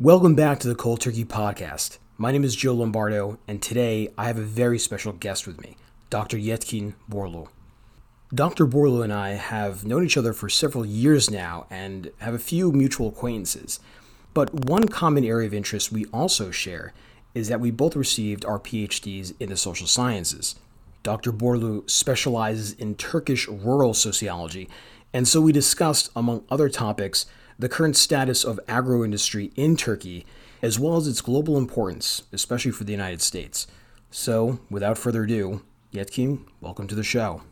Welcome back to the Cold Turkey Podcast. My name is Joe Lombardo, and today I have a very special guest with me, Dr. Yetkin Borlu. Dr. Borlu and I have known each other for several years now and have a few mutual acquaintances. But one common area of interest we also share is that we both received our PhDs in the social sciences. Dr. Borlu specializes in Turkish rural sociology, and so we discussed, among other topics, the current status of agro industry in Turkey, as well as its global importance, especially for the United States. So, without further ado, Yetkin, welcome to the show.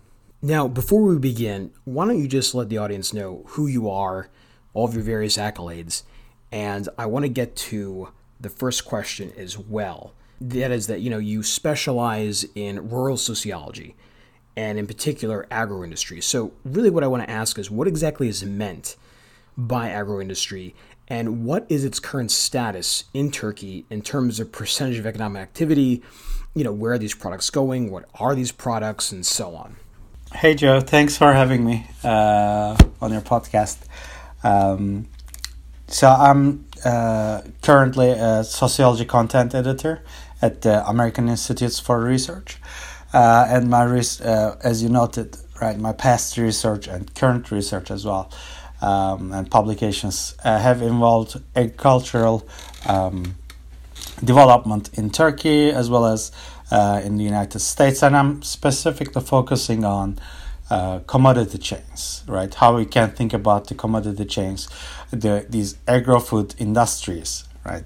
Now, before we begin, why don't you just let the audience know who you are, all of your various accolades, and I want to get to the first question as well. That is that you know you specialize in rural sociology, and in particular agro industry. So, really, what I want to ask is what exactly is meant by agro industry, and what is its current status in Turkey in terms of percentage of economic activity? You know, where are these products going? What are these products, and so on. Hey Joe, thanks for having me uh, on your podcast. Um, so I'm uh, currently a sociology content editor at the American Institutes for Research, uh, and my res- uh, as you noted, right, my past research and current research as well, um, and publications uh, have involved agricultural um, development in Turkey as well as uh, in the United States, and I'm specifically focusing on uh, commodity chains, right? How we can think about the commodity chains, the these agro-food industries, right?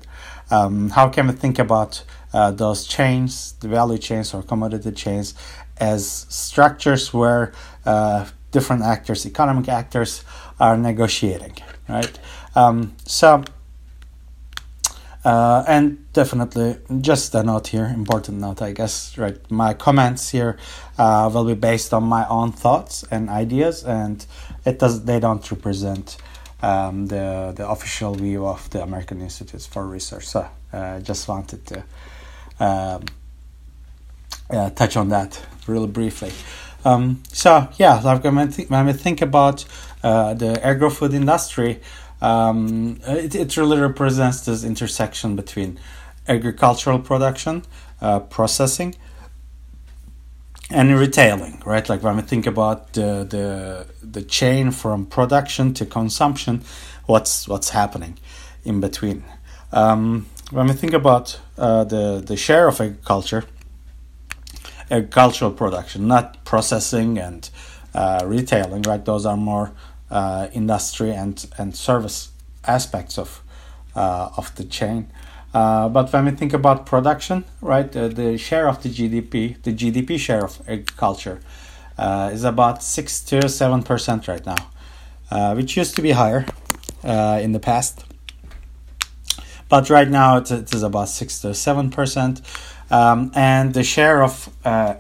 Um, how can we think about uh, those chains, the value chains or commodity chains, as structures where uh, different actors, economic actors, are negotiating, right? Um, so uh, and definitely, just a note here, important note, I guess, right? My comments here uh, will be based on my own thoughts and ideas, and it does they don't represent um, the the official view of the American Institutes for Research. So, uh, just wanted to um, uh, touch on that really briefly. Um, so, yeah, like when, th- when we think about the agro food industry. Um, it, it really represents this intersection between agricultural production, uh, processing, and retailing, right? Like when we think about the, the the chain from production to consumption, what's what's happening in between. Um, when we think about uh, the the share of agriculture, agricultural production, not processing and uh, retailing, right? Those are more uh, industry and and service aspects of uh, of the chain. Uh, but when we think about production, right, uh, the share of the GDP, the GDP share of agriculture, uh, is about six to seven percent right now, uh, which used to be higher in the past. But right now it, it is about six to seven percent, um, and the share of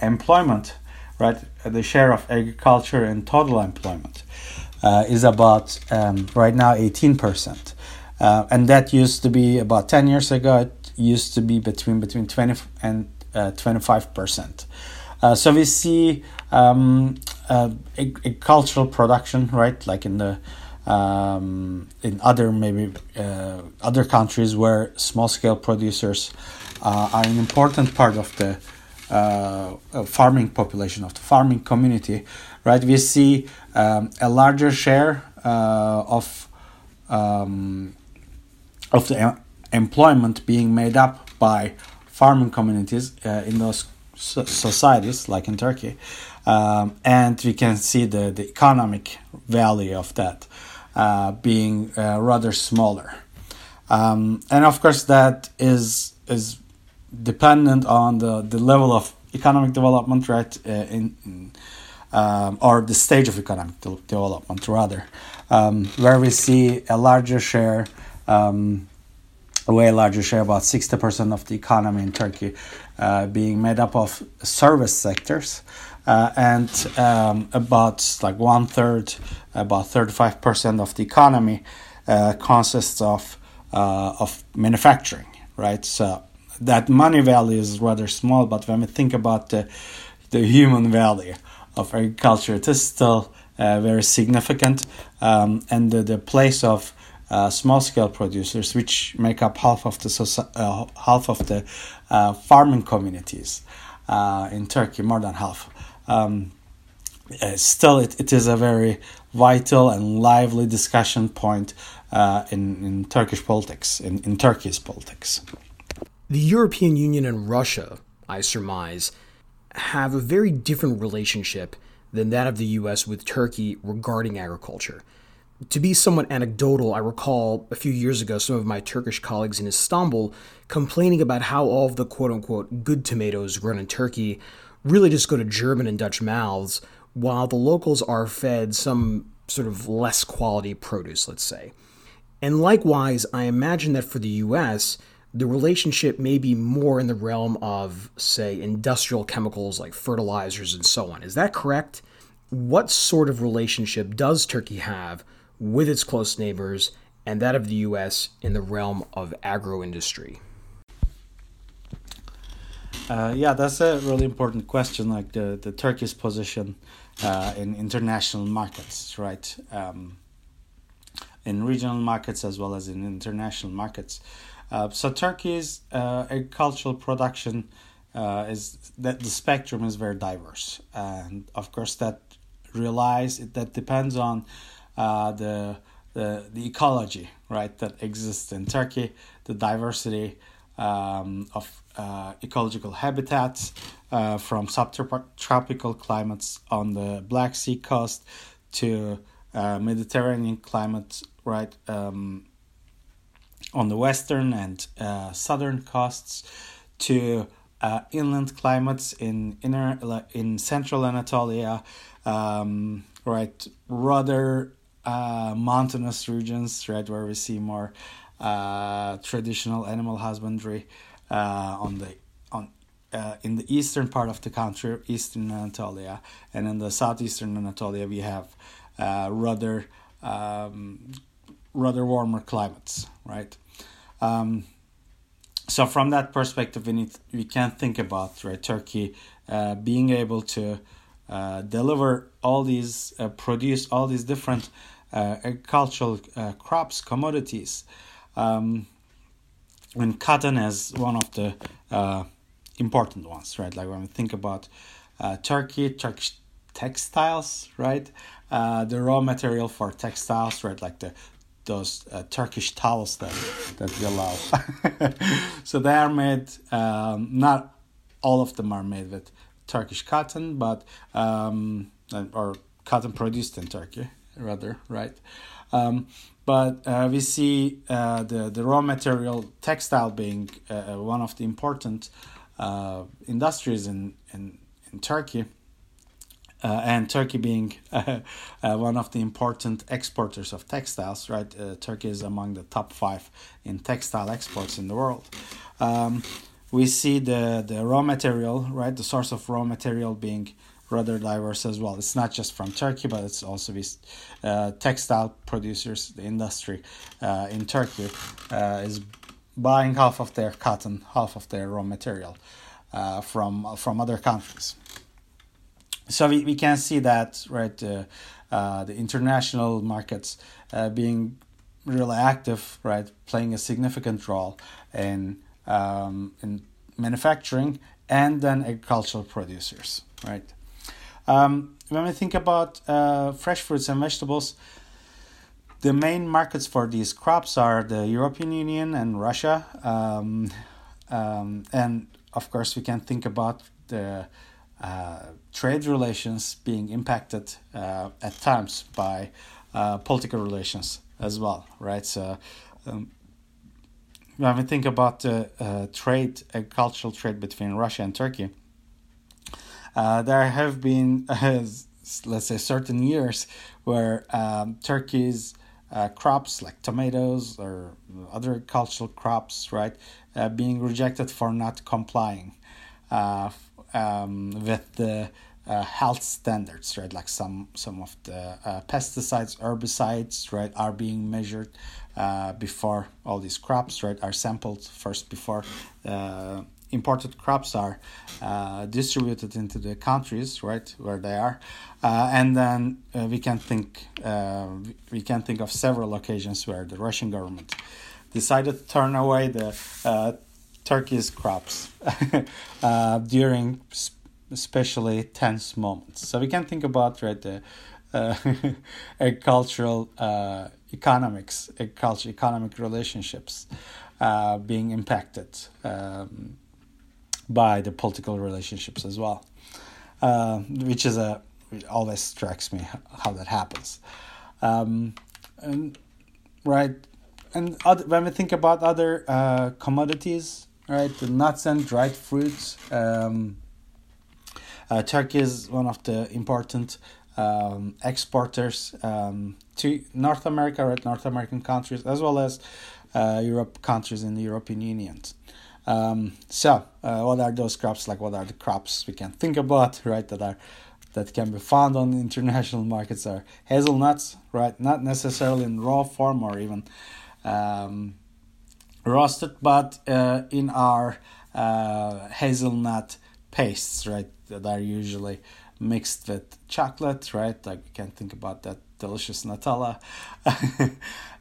employment, right, the share of agriculture in total employment uh, is about um, right now 18%. Uh, and that used to be about 10 years ago, it used to be between between 20 and uh, 25%. Uh, so we see um, a, a, cultural production, right, like in the um, in other maybe uh, other countries where small scale producers uh, are an important part of the uh, farming population of the farming community, right? We see um, a larger share uh, of um, of the employment being made up by farming communities uh, in those so- societies, like in Turkey, um, and we can see the, the economic value of that uh, being uh, rather smaller. Um, and of course, that is is dependent on the, the level of economic development, right? Uh, in, in um, or the stage of economic de- development rather, um, where we see a larger share, um, a way larger share, about 60% of the economy in Turkey uh, being made up of service sectors. Uh, and um, about like one third, about 35% of the economy uh, consists of, uh, of manufacturing, right? So that money value is rather small, but when we think about the, the human value, of agriculture. It is still uh, very significant, um, and the, the place of uh, small scale producers, which make up half of the uh, half of the uh, farming communities uh, in Turkey, more than half. Um, uh, still, it, it is a very vital and lively discussion point in, in Turkish politics, in, in Turkey's politics. The European Union and Russia, I surmise, have a very different relationship than that of the US with Turkey regarding agriculture. To be somewhat anecdotal, I recall a few years ago some of my Turkish colleagues in Istanbul complaining about how all of the quote unquote good tomatoes grown in Turkey really just go to German and Dutch mouths, while the locals are fed some sort of less quality produce, let's say. And likewise, I imagine that for the US, the relationship may be more in the realm of, say, industrial chemicals like fertilizers and so on. Is that correct? What sort of relationship does Turkey have with its close neighbors and that of the US in the realm of agro industry? Uh, yeah, that's a really important question. Like the the Turkey's position uh, in international markets, right? Um, in regional markets as well as in international markets. Uh, so Turkey's uh, agricultural production uh, is that the spectrum is very diverse, and of course that relies that depends on uh, the the the ecology, right, that exists in Turkey, the diversity um, of uh, ecological habitats uh, from subtropical climates on the Black Sea coast to Mediterranean climate, right, um, on the western and uh, southern coasts to uh, inland climates in inner in central Anatolia, um, right, rather uh, mountainous regions, right, where we see more uh, traditional animal husbandry uh, on the on uh, in the eastern part of the country, eastern Anatolia, and in the southeastern Anatolia, we have uh, rather um, rather warmer climates, right? Um, so from that perspective, we need we can think about right Turkey uh, being able to uh, deliver all these uh, produce all these different uh, agricultural uh, crops commodities um, and cotton is one of the uh, important ones, right? Like when we think about Turkey, Turkish textiles, right? The raw material for textiles, right? Like the those uh, Turkish towels that that we allow. so they are made. Um, not all of them are made with Turkish cotton, but um, or cotton produced in Turkey, rather, right? Um, but uh, we see uh, the, the raw material textile being uh, one of the important uh, industries in, in, in Turkey. Uh, and Turkey being uh, one of the important exporters of textiles, right? Turkey is among the top five in textile exports in the world. Um, we see the, the raw material, right? The source of raw material being rather diverse as well. It's not just from Turkey, but it's also with uh, textile producers. The industry uh, in Turkey uh, is buying half of their cotton, half of their raw material uh, from from other countries. So we, we can see that right, uh, uh, the international markets being really active, right, playing a significant role in um, in manufacturing and then agricultural producers, right. Um, when we think about uh, fresh fruits and vegetables, the main markets for these crops are the European Union and Russia. Um, um, and of course, we can think about the uh, trade relations being impacted uh, at times by uh, political relations as well, right? So, um, when we think about the uh, trade, agricultural trade between Russia and Turkey, uh, there have been, uh, let's say, certain years where um, Turkey's uh, crops like tomatoes or other cultural crops, right, uh, being rejected for not complying uh, um, with the uh, health standards, right? Like some some of the uh, pesticides, herbicides, right, are being measured uh, before all these crops, right, are sampled first before imported crops are uh, distributed into the countries, right, where they are, uh, and then uh, we can think uh, we can think of several occasions where the Russian government decided to turn away the uh, Turkey's crops uh, during especially tense moments. So we can think about right the agricultural economics, agriculture economic relationships being impacted. Um, by the political relationships as well, uh, which is a always strikes me how that happens. Um, and right, and other, when we think about other uh, commodities, right, the nuts and dried fruits. Um, uh, Turkey is one of the important um, exporters um, to North America, right, North American countries, as well as uh, Europe countries in the European Union. Um, so, uh, what are those crops like? What are the crops we can think about, right? That are that can be found on international markets are hazelnuts, right? Not necessarily in raw form or even um, roasted, but uh, in our uh, hazelnut pastes, right? That are usually mixed with chocolate, right? Like we can think about that delicious Nutella, uh,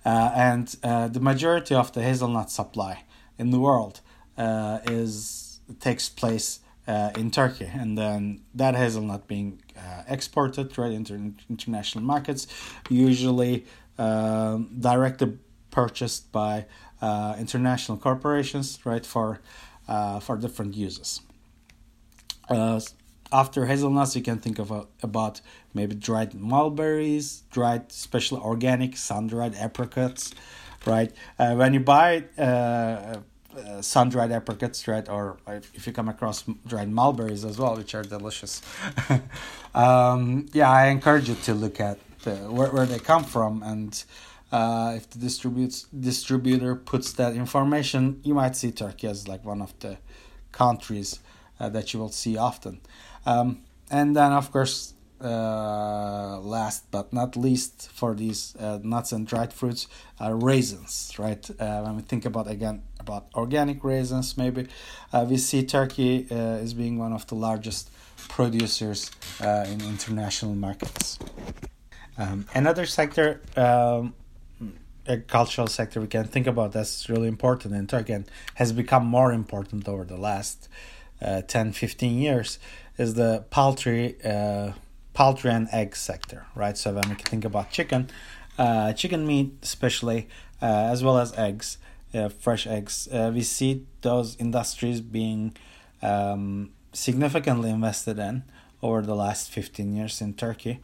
and uh, the majority of the hazelnut supply in the world uh, is takes place uh, in Turkey, and then that hazelnut being exported right into international markets, usually uh, directly purchased by uh, international corporations, right for uh, for different uses. Uh, after hazelnuts, you can think of a, about maybe dried mulberries, dried special organic sun dried apricots, right? Uh, when you buy uh, uh, sun dried apricots, right? Or if you come across dried mulberries as well, which are delicious. um, yeah, I encourage you to look at the, where, where they come from and uh, if the distributes distributor puts that information, you might see Turkey as like one of the countries uh, that you will see often. Um, and then, of course, uh, last but not least for these uh, nuts and dried fruits raisins right uh, when we think about again about organic raisins maybe uh, we see turkey as being one of the largest producers in international markets um, another sector um, agricultural sector we can think about that's really important in turkey and has become more important over the last 10 15 years is the poultry poultry and egg sector, right? So when we think about chicken, uh, chicken meat especially, uh, as well as eggs, uh, fresh eggs, uh, we see those industries being um, significantly invested in over the last 15 years in Turkey.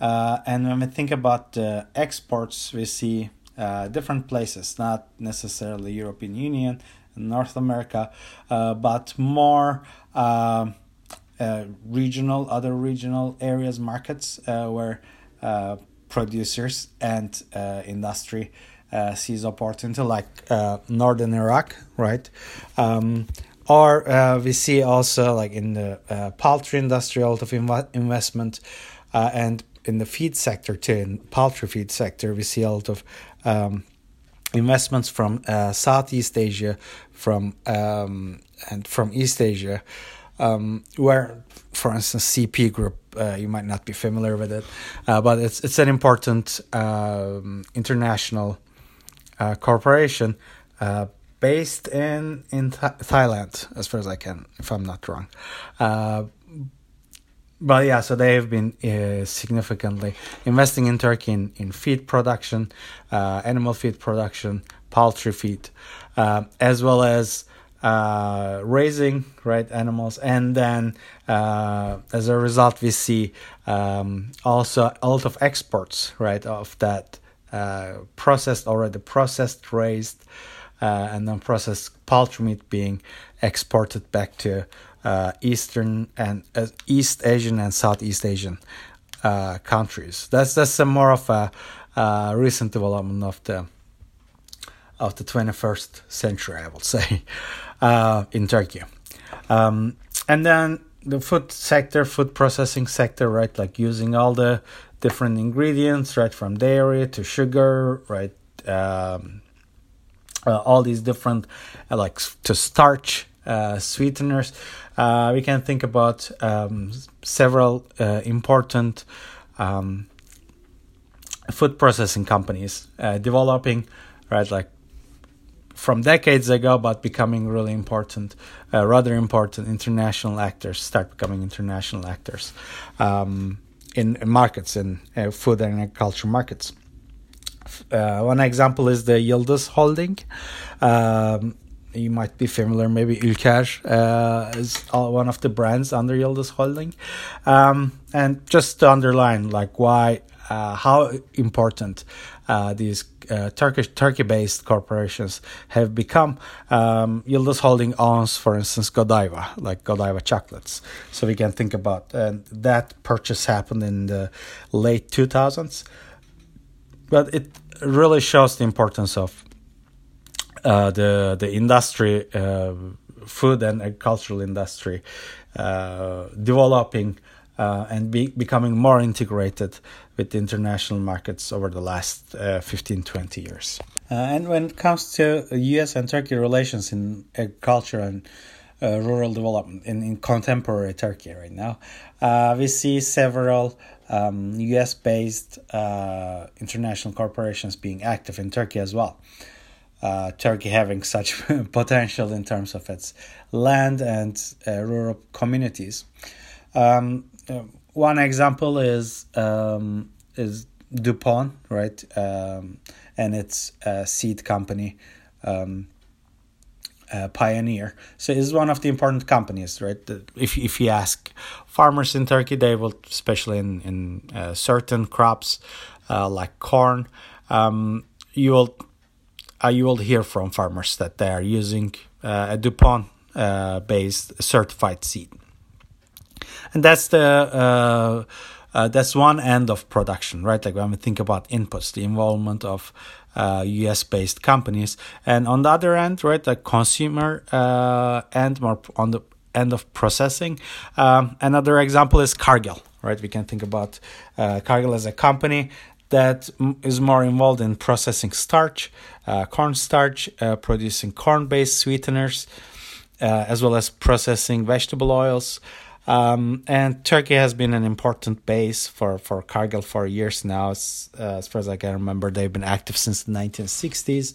Uh, and when we think about the exports, we see uh, different places, not necessarily European Union, North America, but more uh, regional, other regional areas, markets uh, where uh, producers and uh, industry uh, sees opportunity, like uh, northern Iraq, right? Um, or uh, we see also like in the uh, poultry industry, a lot of inv- investment, uh, and in the feed sector too, in poultry feed sector, we see a lot of um, investments from uh, Southeast Asia, from um, and from East Asia um, where, for instance, CP Group, uh, you might not be familiar with it, uh, but it's it's an important um, international uh, corporation uh, based in in Th- Thailand, as far as I can, if I'm not wrong. Uh, but yeah, so they have been uh, significantly investing in Turkey in, in feed production, animal feed production, poultry feed, as well as uh, raising right animals. And then uh, as a result we see um, also a lot of exports right of that uh, processed already processed raised uh, and then processed poultry meat being exported back to uh, eastern and uh, east asian and southeast asian countries that's that's more of a recent development of the of the 21st century i would say uh, in Turkey. Um, and then the food sector, food processing sector, right? Like using all the different ingredients, right, from dairy to sugar, right? Um, uh, all these different, uh, like to starch, uh, sweeteners. Uh, we can think about um, several uh, important um, food processing companies uh, developing, right, like from decades ago, but becoming really important, uh, rather important international actors, start becoming international actors um, in, in, markets, in uh, food and agriculture markets. Uh, one example is the Yıldız Holding. Um, you might be familiar, maybe Ülker uh, is one of the brands under Yıldız Holding. Um, and just to underline, like why, uh, how important uh, these uh, Turkish Turkey-based corporations have become. Um, Yıldız Holding owns, for instance, Godiva, like Godiva chocolates. So we can think about and that purchase happened in the late 2000s, but it really shows the importance of uh, the the industry, uh, food and agricultural industry, uh, developing uh, and be, becoming more integrated with the international markets over the last uh, 15 20 years. Uh, and when it comes to US and Turkey relations in agriculture and rural development in, in contemporary Turkey right now, we see several um, US based international corporations being active in Turkey as well. Turkey having such potential in terms of its land and rural communities. Um, one example is um, is Dupont, right? Um, and its uh, seed company, um, uh, Pioneer. So it's one of the important companies, right? If if you ask farmers in Turkey, they will, especially in in uh, certain crops uh, like corn, um, you will uh, you will hear from farmers that they are using uh, a Dupont based certified seed and that's the uh, uh, that's one end of production, right? Like when we think about inputs, the involvement of uh, US based companies, and on the other end, right, the consumer uh, end, more on the end of processing. Um, another example is Cargill, right? We can think about uh, Cargill as a company that is more involved in processing starch, uh, corn starch, uh, producing corn based sweeteners, uh, as well as processing vegetable oils. Um, and Turkey has been an important base for, for Cargill for years now. As, uh, as far as I can remember, they've been active since the 1960s,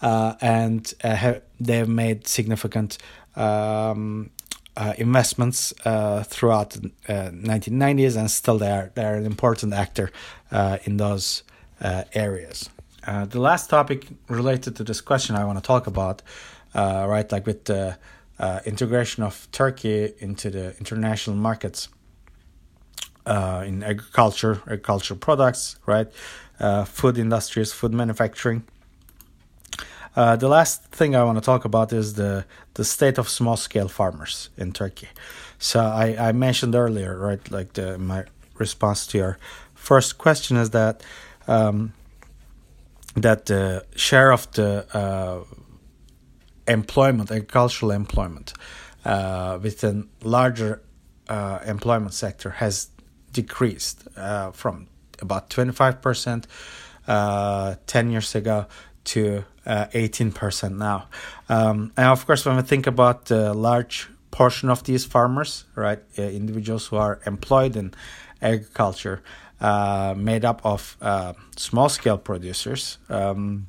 uh, and uh, have, they've made significant um, uh, investments uh, throughout the 1990s, uh, and still they are they're an important actor in those areas. the last topic related to this question I want to talk about, right, like with the uh, integration of Turkey into the international markets uh, in agriculture, agricultural products, right? Uh, food industries, food manufacturing. Uh, the last thing I want to talk about is the, the state of small scale farmers in Turkey. So I, I mentioned earlier, right, like the, my response to your first question is that um, that the share of the uh, employment, agricultural employment, uh, within larger uh, employment sector has decreased uh, from about 25% uh, 10 years ago to 18% uh, now. Um, and of course, when we think about the large portion of these farmers, right, uh, individuals who are employed in agriculture, made up of small scale producers, um,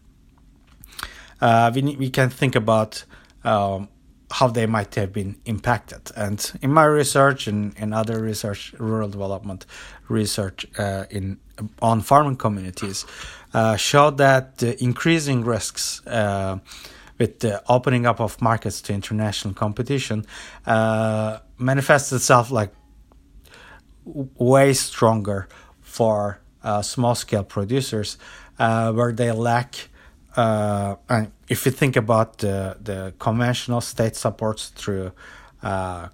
uh, we we can think about um, how they might have been impacted. And in my research and in other research, rural development research uh, in on farming communities, uh, showed that the increasing risks uh, with the opening up of markets to international competition uh, manifests itself like way stronger for uh, small scale producers, uh, where they lack uh, and if you think about the, the conventional state supports through uh,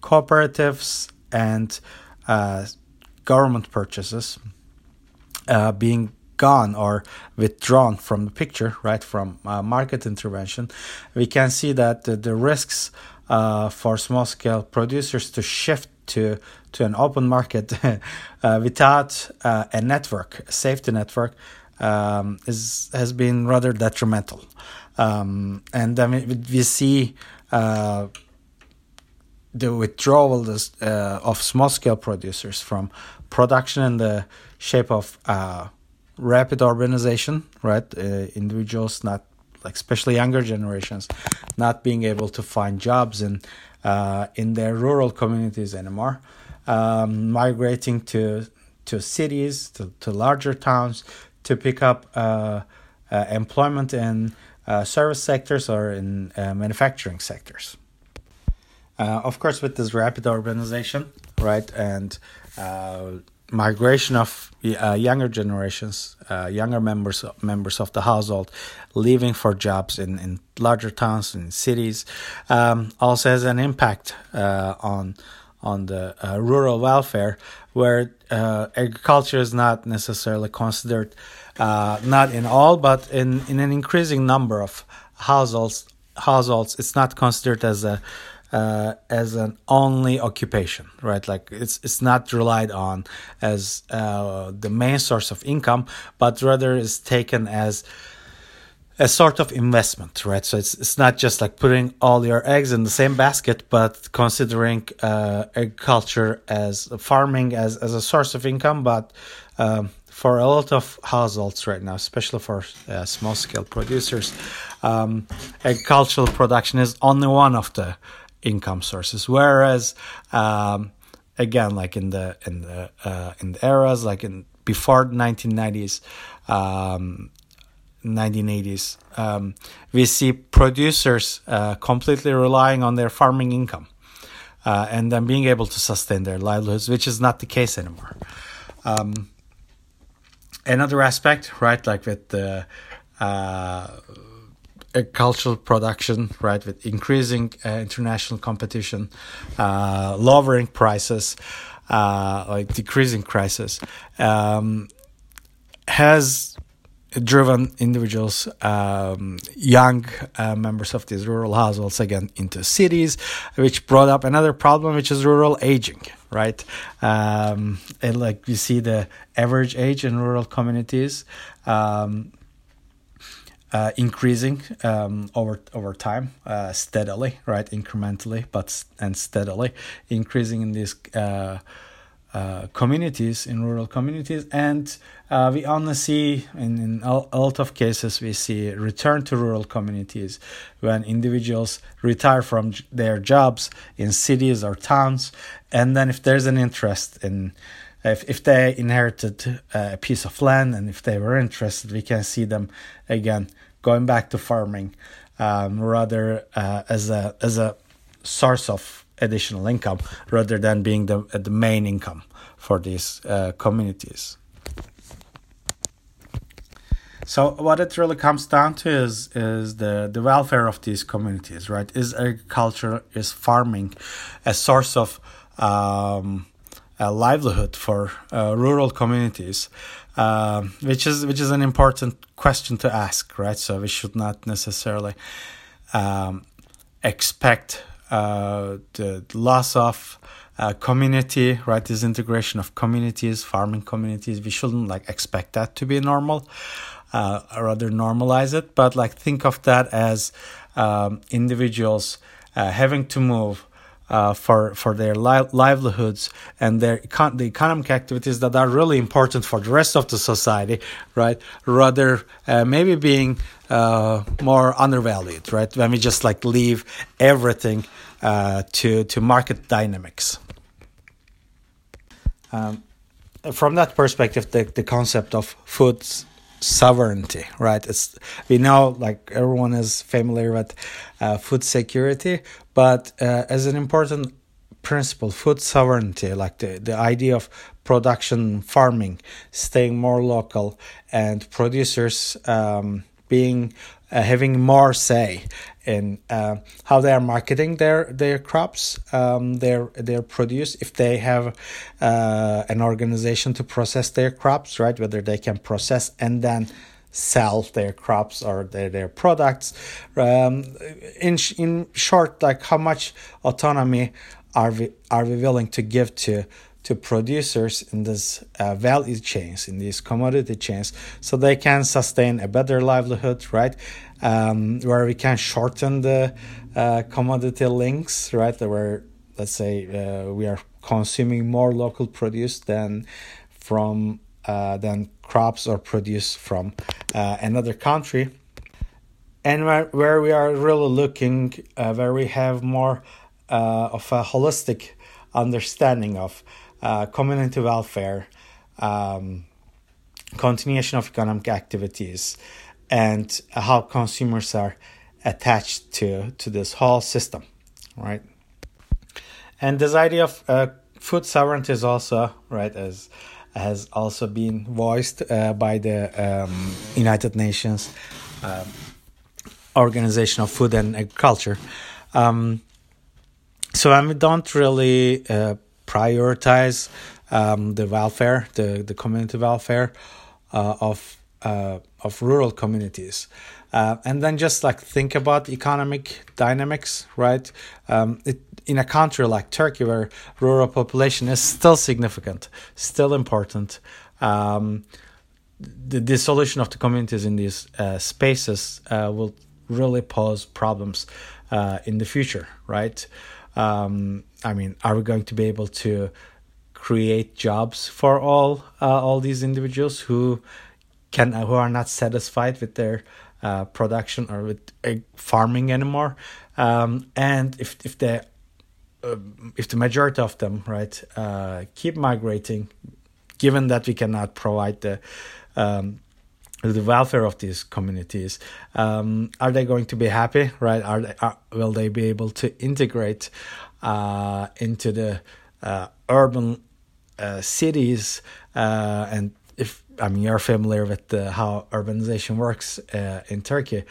cooperatives and uh, government purchases uh, being gone or withdrawn from the picture, right, from uh, market intervention, we can see that the, the risks uh, for small scale producers to shift to to an open market without a network, a safety network, um, is has been rather detrimental. um, and then we, we see uh, the withdrawal uh, of small scale producers from production in the shape of uh, rapid urbanization, right? Uh, individuals not like especially younger generations not being able to find jobs in uh, in their rural communities anymore, um, migrating to to cities, to, to larger towns, to pick up uh, uh, employment in uh, service sectors or in uh, manufacturing sectors. Uh, of course, with this rapid urbanization, right, and migration of uh, younger generations, uh, younger members members of the household, leaving for jobs in, in larger towns and cities, um, also has an impact uh, on on the uh, rural welfare, where uh, agriculture is not necessarily considered, uh, not in all, but in, in an increasing number of households. Households, it's not considered as a uh, as an only occupation, right? Like it's it's not relied on as uh, the main source of income, but rather is taken as a sort of investment, right? So it's it's not just like putting all your eggs in the same basket, but considering uh, agriculture as farming as as a source of income, but um, for a lot of households right now, especially for uh, small scale producers, um, agricultural production is only one of the income sources. Whereas, um, again, like in the in the uh, in the eras like in before 1990s, um, 1980s, um, we see producers uh, completely relying on their farming income. Uh, and then being able to sustain their livelihoods, which is not the case anymore. Um, another aspect, right, like with the uh, cultural production, right, with increasing uh, international competition, uh, lowering prices, uh, like decreasing prices, um, has driven individuals, um, young uh, members of these rural households again into cities, which brought up another problem, which is rural aging, right? Um, and like you see the average age in rural communities. Um, uh, increasing um, over over time, uh, steadily, right, incrementally, but and steadily increasing in these uh, uh communities, in rural communities, and uh, we only see in, in a lot of cases we see return to rural communities when individuals retire from their jobs in cities or towns, and then if there's an interest in if, if they inherited a piece of land and if they were interested, we can see them again going back to farming um, rather uh, as a as a source of additional income rather than being the the main income for these uh, communities. So what it really comes down to is is the, the welfare of these communities, right? Is agriculture, is farming, a source of um, livelihood for uh, rural communities, uh, which is which is an important question to ask, right? So we should not necessarily um, expect uh, the loss of uh, community, right? This integration of communities, farming communities. We shouldn't like expect that to be normal, uh, rather normalize it. But like think of that as um, individuals uh, having to move uh, for for their li- livelihoods and their econ- the economic activities that are really important for the rest of the society, right? Rather, uh, maybe being uh, more undervalued, right? When we just like leave everything uh, to to market dynamics. Um, from that perspective, the, the concept of foods sovereignty right? It's we know like everyone is familiar with uh, food security but uh, as an important principle food sovereignty like the, the idea of production farming staying more local and producers um, being uh, having more say in uh, how they are marketing their their crops, um, their their produce. If they have uh, an organization to process their crops, right? Whether they can process and then sell their crops or their, their products. Um, in in short, like how much autonomy are we are we willing to give to to producers in this uh, value chains, in these commodity chains, so they can sustain a better livelihood, right? Um, where we can shorten the uh, commodity links, right? Where let's say uh, we are consuming more local produce than from uh, than crops or produce from uh, another country and where, where we are really looking uh, where we have more uh, of a holistic understanding of uh, community welfare um, continuation of economic activities and how consumers are attached to to this whole system right and this idea of uh, food sovereignty is also right as has also been voiced uh, by the um, United Nations um, Organization of Food and Agriculture. Um, so um, we don't really uh, prioritize um, the welfare, the, the community welfare uh, of uh, of rural communities. Uh, and then just like think about economic dynamics, right? Um, it, in a country like Turkey, where rural population is still significant, still important, um, the dissolution of the communities in these uh, spaces uh, will really pose problems uh, in the future, right? Um, I mean, are we going to be able to create jobs for all uh, all these individuals who can who are not satisfied with their uh, production or with farming anymore? Um, and if if the uh, if the majority of them right uh, keep migrating, given that we cannot provide the um, the welfare of these communities, um, are they going to be happy? Right? Are they are, will they be able to integrate uh, into the uh, urban uh, cities? and if I mean you're familiar with how urbanization works in Turkey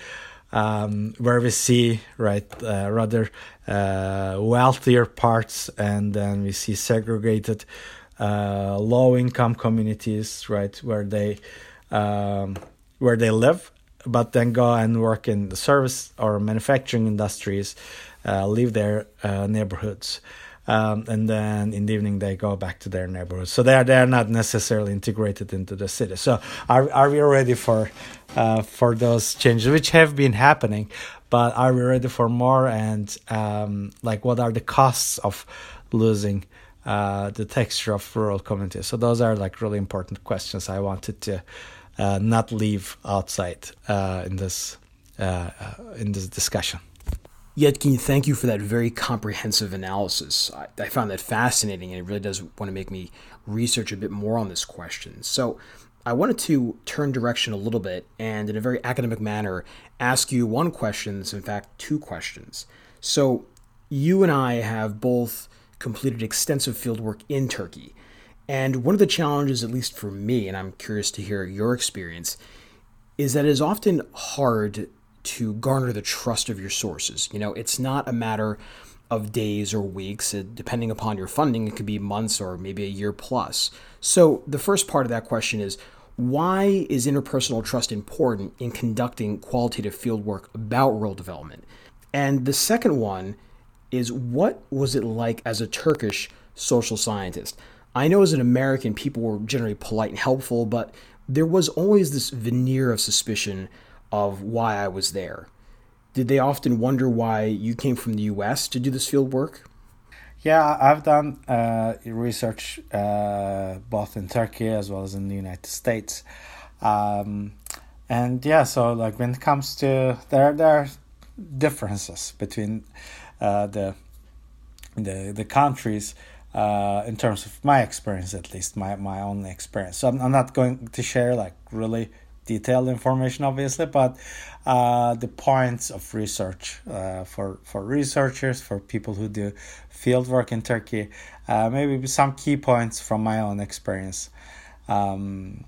um, where we see right uh, rather uh, wealthier parts, and then we see segregated uh, low income communities, right where they um, where they live, but then go and work in the service or manufacturing industries, uh, leave their uh, neighborhoods. Um, and then in the evening they go back to their neighborhoods. So they are they are not necessarily integrated into the city. So are are we ready for uh, for those changes, which have been happening, but are we ready for more? And um, like, what are the costs of losing uh, the texture of rural communities? So those are like really important questions I wanted to uh, not leave outside uh, in this uh, uh, in this discussion. Yetkin, thank you for that very comprehensive analysis. I, I found that fascinating, and it really does want to make me research a bit more on this question. So, I wanted to turn direction a little bit and, in a very academic manner, ask you one question that's, in fact, two questions. So, you and I have both completed extensive fieldwork in Turkey. And one of the challenges, at least for me, and I'm curious to hear your experience, is that it is often hard to garner the trust of your sources. You know, it's not a matter of days or weeks. Depending upon your funding, it could be months or maybe a year plus. So, the first part of that question is why is interpersonal trust important in conducting qualitative fieldwork about rural development? And the second one is what was it like as a Turkish social scientist? I know as an American, people were generally polite and helpful, but there was always this veneer of suspicion of why I was there. Did they often wonder why you came from the US to do this field work? Yeah, I've done uh, research uh, both in Turkey as well as in the United States, um, and yeah, so like when it comes to there, there are differences between uh, the the the countries uh, in terms of my experience, at least my my own experience. So I'm, I'm not going to share like really detailed information, obviously, but uh, the points of research uh, for for researchers, for people who do field work in Turkey, uh, maybe some key points from my own experience, um,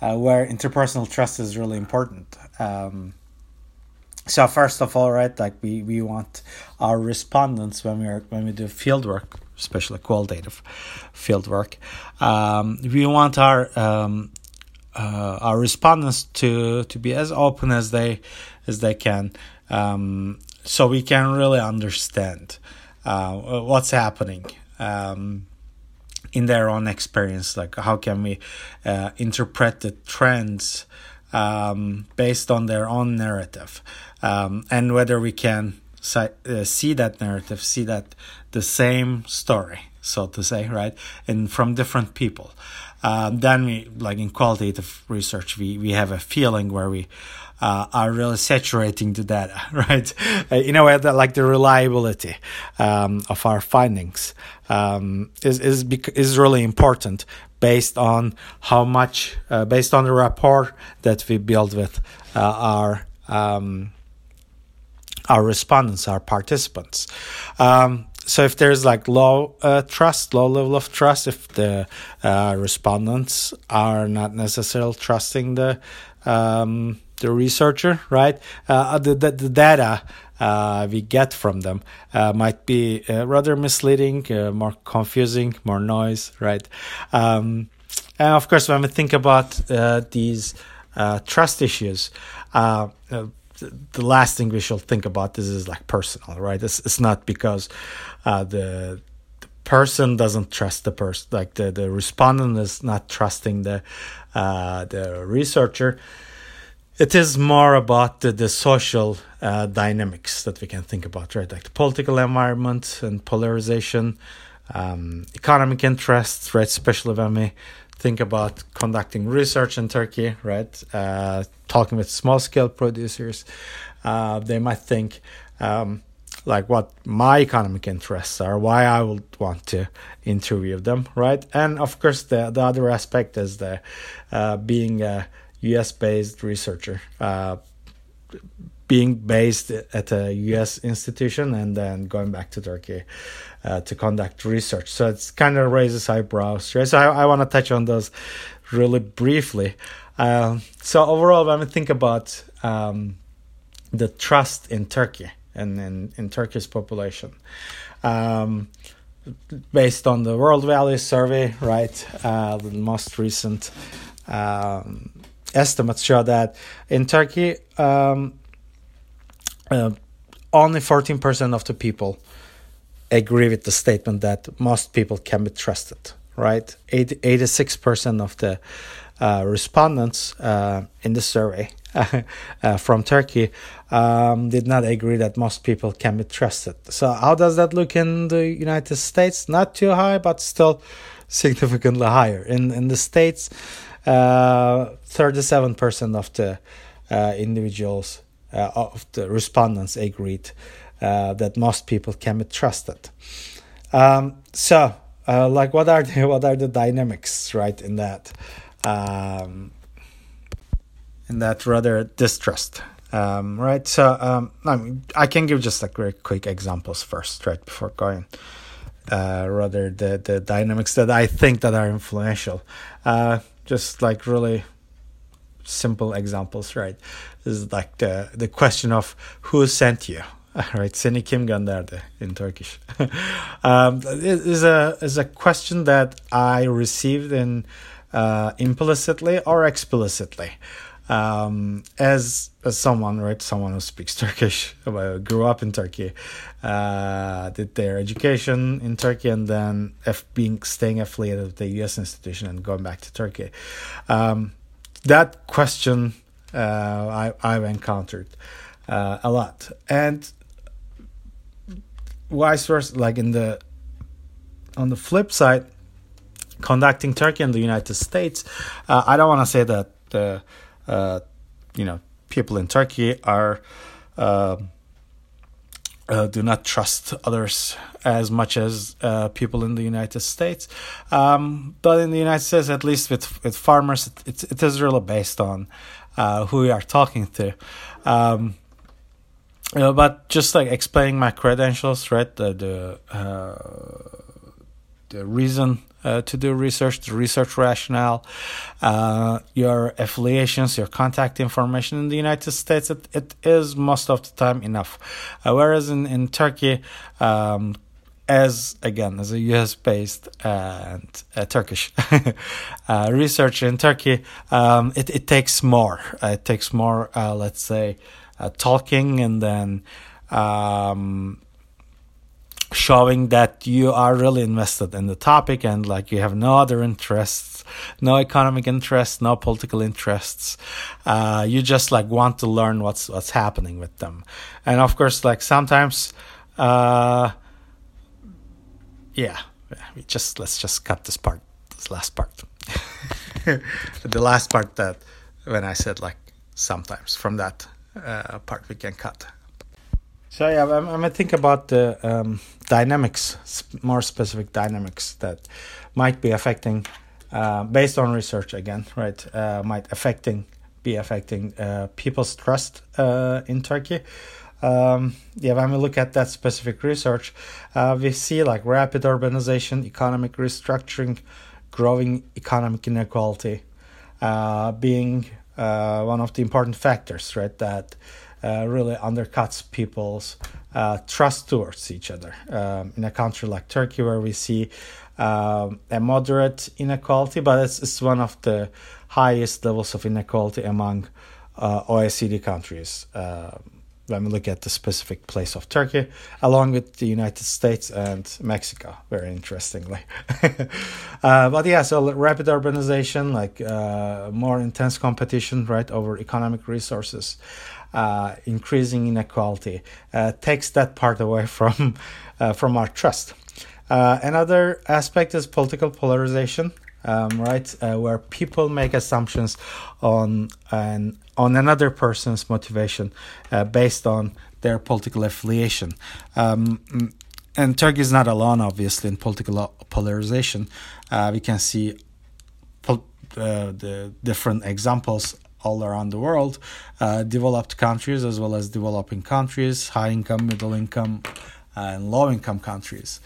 uh, where interpersonal trust is really important. Um, so first of all, right, like we, we want our respondents when we are when we do field work, especially qualitative field work, um, we want our um, uh, our respondents to to be as open as they as they can, um, so we can really understand uh, what's happening um, in their own experience. Like how can we uh, interpret the trends um, based on their own narrative, um, and whether we can see that narrative, see that the same story, so to say, right, and from different people. Um, then we like in qualitative research, we we have a feeling where we uh, are really saturating the data, right? Uh, in a way that like the reliability um, of our findings um, is is is really important based on how much uh, based on the rapport that we build with uh, our um, our respondents, our participants. Um, so if there's like low uh, trust, low level of trust, if the uh, respondents are not necessarily trusting the um, the researcher, right? Uh, the, the, the data uh, we get from them uh, might be uh, rather misleading, uh, more confusing, more noise, right? Um, and of course, when we think about uh, these trust issues, the last thing we should think about this is like personal, right? It's, it's not because the person doesn't trust the person like the, the respondent is not trusting the uh, the researcher it is more about the, the social uh, dynamics that we can think about, right? Like the political environment and polarization, um, economic interests, right? Especially when we think about conducting research in Turkey, right? Uh, talking with small scale producers, uh, they might think, um, like what my economic interests are, why I would want to interview them, right? And of course, the the other aspect is the uh, being a US based researcher, uh, being based at a US institution and then going back to Turkey uh, to conduct research. So it's kind of raises eyebrows. Right? So I, I want to touch on those really briefly. Uh, so overall, when we think about um, the trust in Turkey and in, in Turkey's population, um, based on the World Values Survey, right, uh, the most recent um, estimates show that in Turkey, um, uh, only 14% of the people agree with the statement that most people can be trusted, right? 80, 86% of the uh, respondents uh, in the survey uh, from Turkey um, did not agree that most people can be trusted. So, how does that look in the United States? Not too high, but still significantly higher. In in the states, uh, thirty-seven percent of the uh, individuals uh, of the respondents agreed that most people can be trusted. Um, so, like, what are the what are the dynamics, right, in that? Um, in that rather distrust um, right so um, I, mean, I can give just like very quick examples first right before going uh, rather the the dynamics that I think that are influential uh, just like really simple examples, right? This is like the the question of who sent you, right? Seni kim gönderdi in Turkish. um, is a is a question that I received in uh, implicitly or explicitly. Um, as as someone, right, someone who speaks Turkish, grew up in Turkey, uh, did their education in Turkey, and then if being staying affiliated with the U.S. institution and going back to Turkey. Um, that question uh, I, I've encountered uh, a lot, and vice versa. Like in the on the flip side, conducting Turkey and the United States, uh, I don't want to say that the uh, you know people in Turkey are uh, uh, do not trust others as much as uh, people in the United States. Um, but in the United States, at least with with farmers, it, it is really based on uh, who we are talking to. Um, know, but just like explaining my credentials, right? The the uh, the reason uh, to do research, the research rationale, uh, your affiliations, your contact information in the United States, it, it is most of the time enough. Uh, whereas in, in Turkey, um, as again as a US based and uh, Turkish uh, research in Turkey, um, it, it takes more. Uh, it takes more, let's say, talking and then um, showing that you are really invested in the topic and like you have no other interests no economic interests no political interests. Uh, you just like want to learn what's what's happening with them. And of course like sometimes uh, yeah just let's just cut this part this last part. The last part that when i said like sometimes from that uh, part we can cut so yeah, I'm, I'm think about the um, dynamics, more specific dynamics that might be affecting, uh, based on research again, right? Uh, might affecting be affecting uh, people's trust uh, in Turkey. Um, yeah, when we look at that specific research, uh, we see like rapid urbanization, economic restructuring, growing economic inequality, uh, one of the important factors, right? That uh, really undercuts people's uh, trust towards each other. Um, in a country like Turkey, where we see um, a moderate inequality, but it's, it's one of the highest levels of inequality among uh, OECD countries. Uh, when we look at the specific place of Turkey, along with the United States and Mexico, very interestingly. uh, but yeah, so rapid urbanization, like uh, more intense competition, right, over economic resources, uh, increasing inequality uh, takes that part away from uh, from our trust. Uh, another aspect is political polarization, um, right, where people make assumptions on an on another person's motivation based on their political affiliation. Um, and Turkey is not alone, obviously, in political polarization. we can see pol- the different examples all around the world, uh, developed countries as well as developing countries, high income, middle income, and low income countries.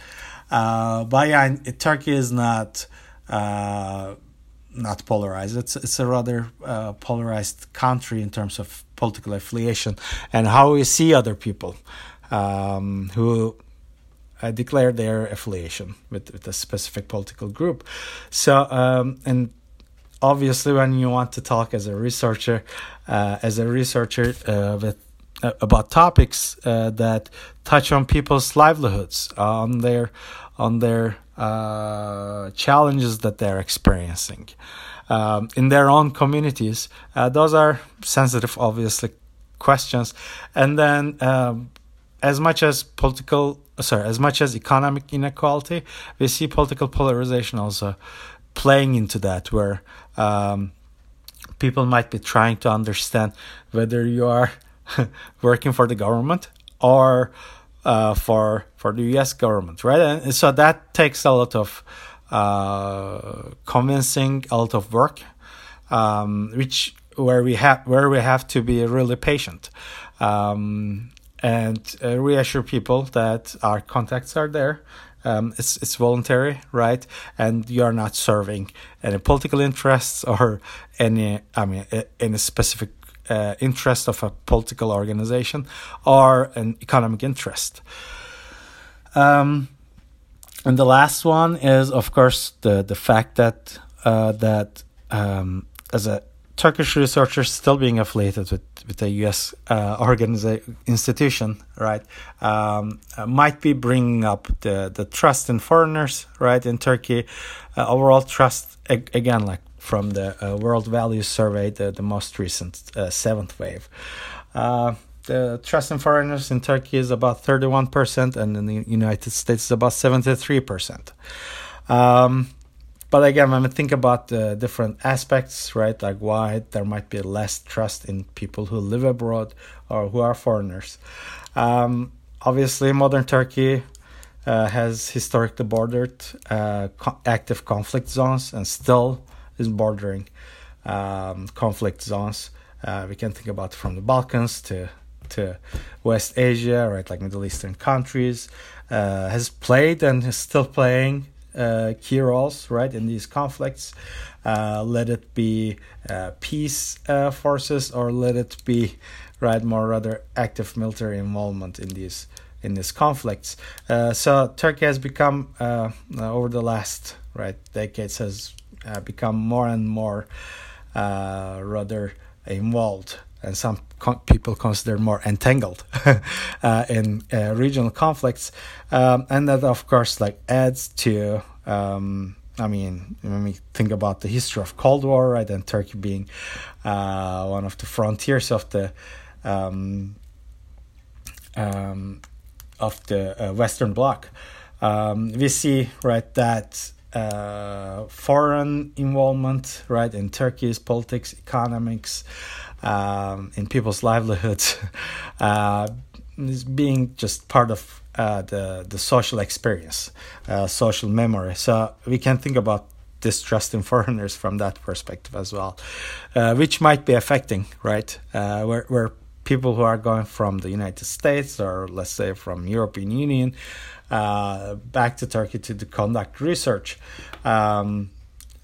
Uh, but yeah, Turkey is not uh, not polarized. It's it's a rather uh, polarized country in terms of political affiliation and how we see other people um, who uh, declare their affiliation with, with a specific political group. So um, and obviously when you want to talk as a researcher uh, as a researcher uh, with about topics uh, that touch on people's livelihoods on their on their uh, challenges that they're experiencing. Um, in their own communities uh, those are sensitive obviously questions. And then um, as much as political sorry as much as economic inequality we see political polarization also playing into that where um, people might be trying to understand whether you are working for the government or uh, for for the U.S. government, right? And so that takes a lot of uh, convincing, a lot of work, um, which where we have where we have to be really patient um, and uh, reassure people that our contacts are there um, it's it's voluntary, right? And you are not serving any political interests or any, I mean, any specific uh, interest of a political organization or an economic interest. Um, and the last one is, of course, the the fact that uh, that um, as a Turkish researcher still being affiliated with with a U.S. Uh, organization institution, right, um, uh, might be bringing up the the trust in foreigners, right, in Turkey, uh, overall trust ag- again, like from the uh, World Values Survey, the the most recent uh, seventh wave. Uh, the trust in foreigners in Turkey is about 31%, and in the United States is about 73%. Um, but again, when we think about the different aspects, right, like why there might be less trust in people who live abroad or who are foreigners. Um, obviously, modern Turkey uh, has historically bordered uh, co- active conflict zones and still is bordering um, conflict zones. Uh, we can think about from the Balkans to to West Asia, right, like Middle Eastern countries, uh, has played and is still playing uh, key roles, right, in these conflicts. Uh, let it be uh, peace uh, forces, or let it be, right, more rather active military involvement in these in these conflicts. Uh, so Turkey has become over the last right decades has become more and more rather involved and some con- people consider more entangled uh, in uh, regional conflicts, um, and that of course like adds to. Um, I mean, when we think about the history of Cold War, right, and Turkey being uh, one of the frontiers of the um, um, of the uh, Western Bloc, um, we see right that uh, foreign involvement, right, in Turkey's politics, economics, um, in people's livelihoods, uh, is being just part of uh, the the social experience, uh, social memory. So we can think about distrust in foreigners from that perspective as well, uh, which might be affecting right uh, where where people who are going from the United States or let's say from European Union uh, back to Turkey to, to conduct research. Um,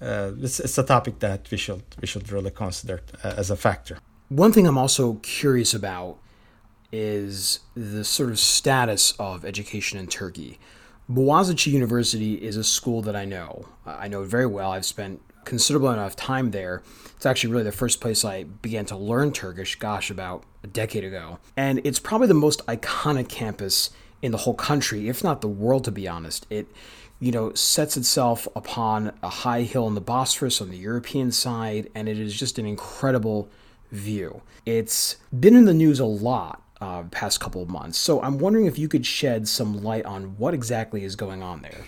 uh, it's, it's a topic that we should we should really consider uh, as a factor. One thing I'm also curious about is the sort of status of education in Turkey. Boğaziçi University is a school that I know. I know it very well. I've spent considerable of time there. It's actually really the first place I began to learn Turkish, gosh, about a decade ago. And it's probably the most iconic campus in the whole country, if not the world, to be honest. It, you know, sets itself upon a high hill in the Bosphorus on the European side, and it is just an incredible view. It's been in the news a lot uh, past couple of months. So I'm wondering if you could shed some light on what exactly is going on there.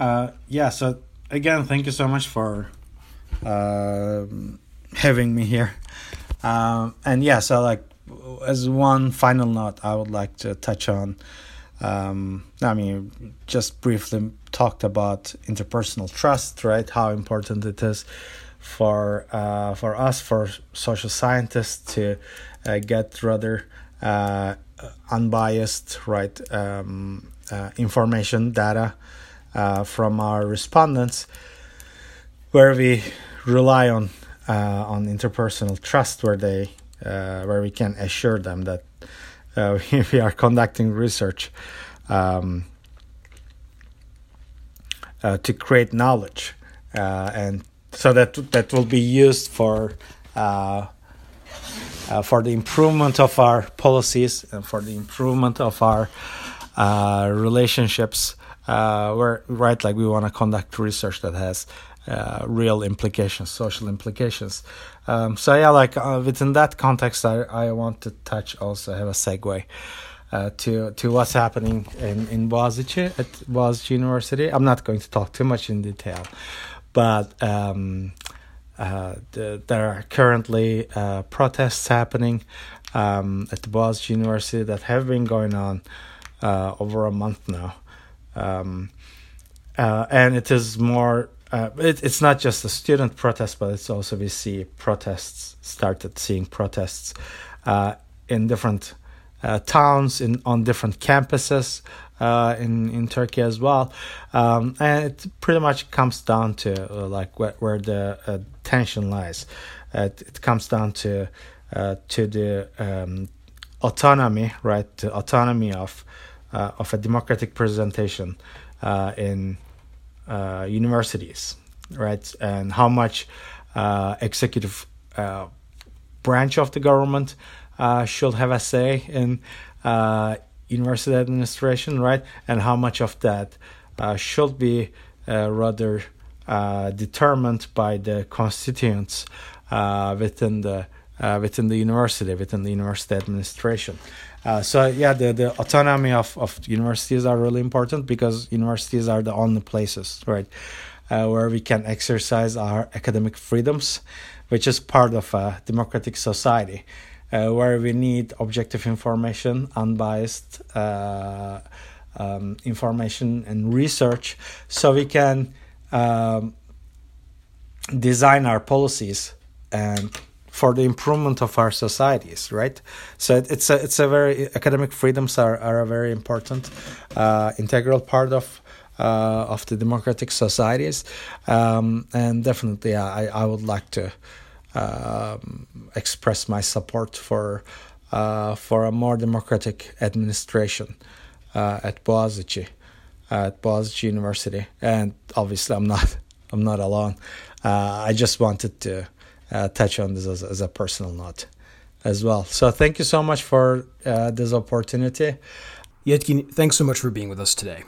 Uh, yeah. So again, thank you so much for uh, having me here. Um, and yeah, so like as one final note, I would like to touch on. Um, I mean, just briefly talked about interpersonal trust, right? How important it is for uh, for us, for social scientists, to uh, get rather uh, unbiased, right, um, uh, information, data uh, from our respondents, where we rely on uh, on interpersonal trust, where they where we can assure them that we are conducting research. Um, to create knowledge and so that that will be used for uh, uh, for the improvement of our policies and for the improvement of our uh, relationships. Uh, where right, like we want to conduct research that has uh, real implications, social implications. Um, so yeah, like uh, within that context, I I want to touch also have a segue. Uh, to to what's happening in in Boğaziçi at Boğaziçi University. I'm not going to talk too much in detail, but um, uh, the, there are currently uh, protests happening um, at the Boğaziçi University that have been going on over a month now, um, uh, and it is more. Uh, it, it's not just a student protest, but it's also we see protests started seeing protests uh, in different towns in on different campuses uh, in in Turkey as well, um, and it pretty much comes down to uh, like where, where the uh, tension lies. It, it, comes down to uh, to the um, autonomy, right? The autonomy of uh, of a democratic presentation uh, universities, right? And how much executive branch of the government should have a say in university administration, right? And how much of that uh, should be uh, rather uh, determined by the constituents uh, within the uh, within the university, within the university administration. Uh, so yeah, the, the autonomy of, of universities are really important because universities are the only places, right, where we can exercise our academic freedoms, which is part of a democratic society uh, where we need objective information, unbiased uh, um, information and research, so we can um, design our policies and for the improvement of our societies, right? So it's a it's a very academic freedoms are, are a very important uh, integral part of uh, of the democratic societies, um, and definitely I I would like to um, express my support for uh, for a more democratic administration uh, at Boğaziçi, at Boğaziçi University, and obviously I'm not I'm not alone. Uh, I just wanted to uh, touch on this as, as, a personal note as well. So thank you so much for uh, this opportunity. Yetkin, thanks so much for being with us today.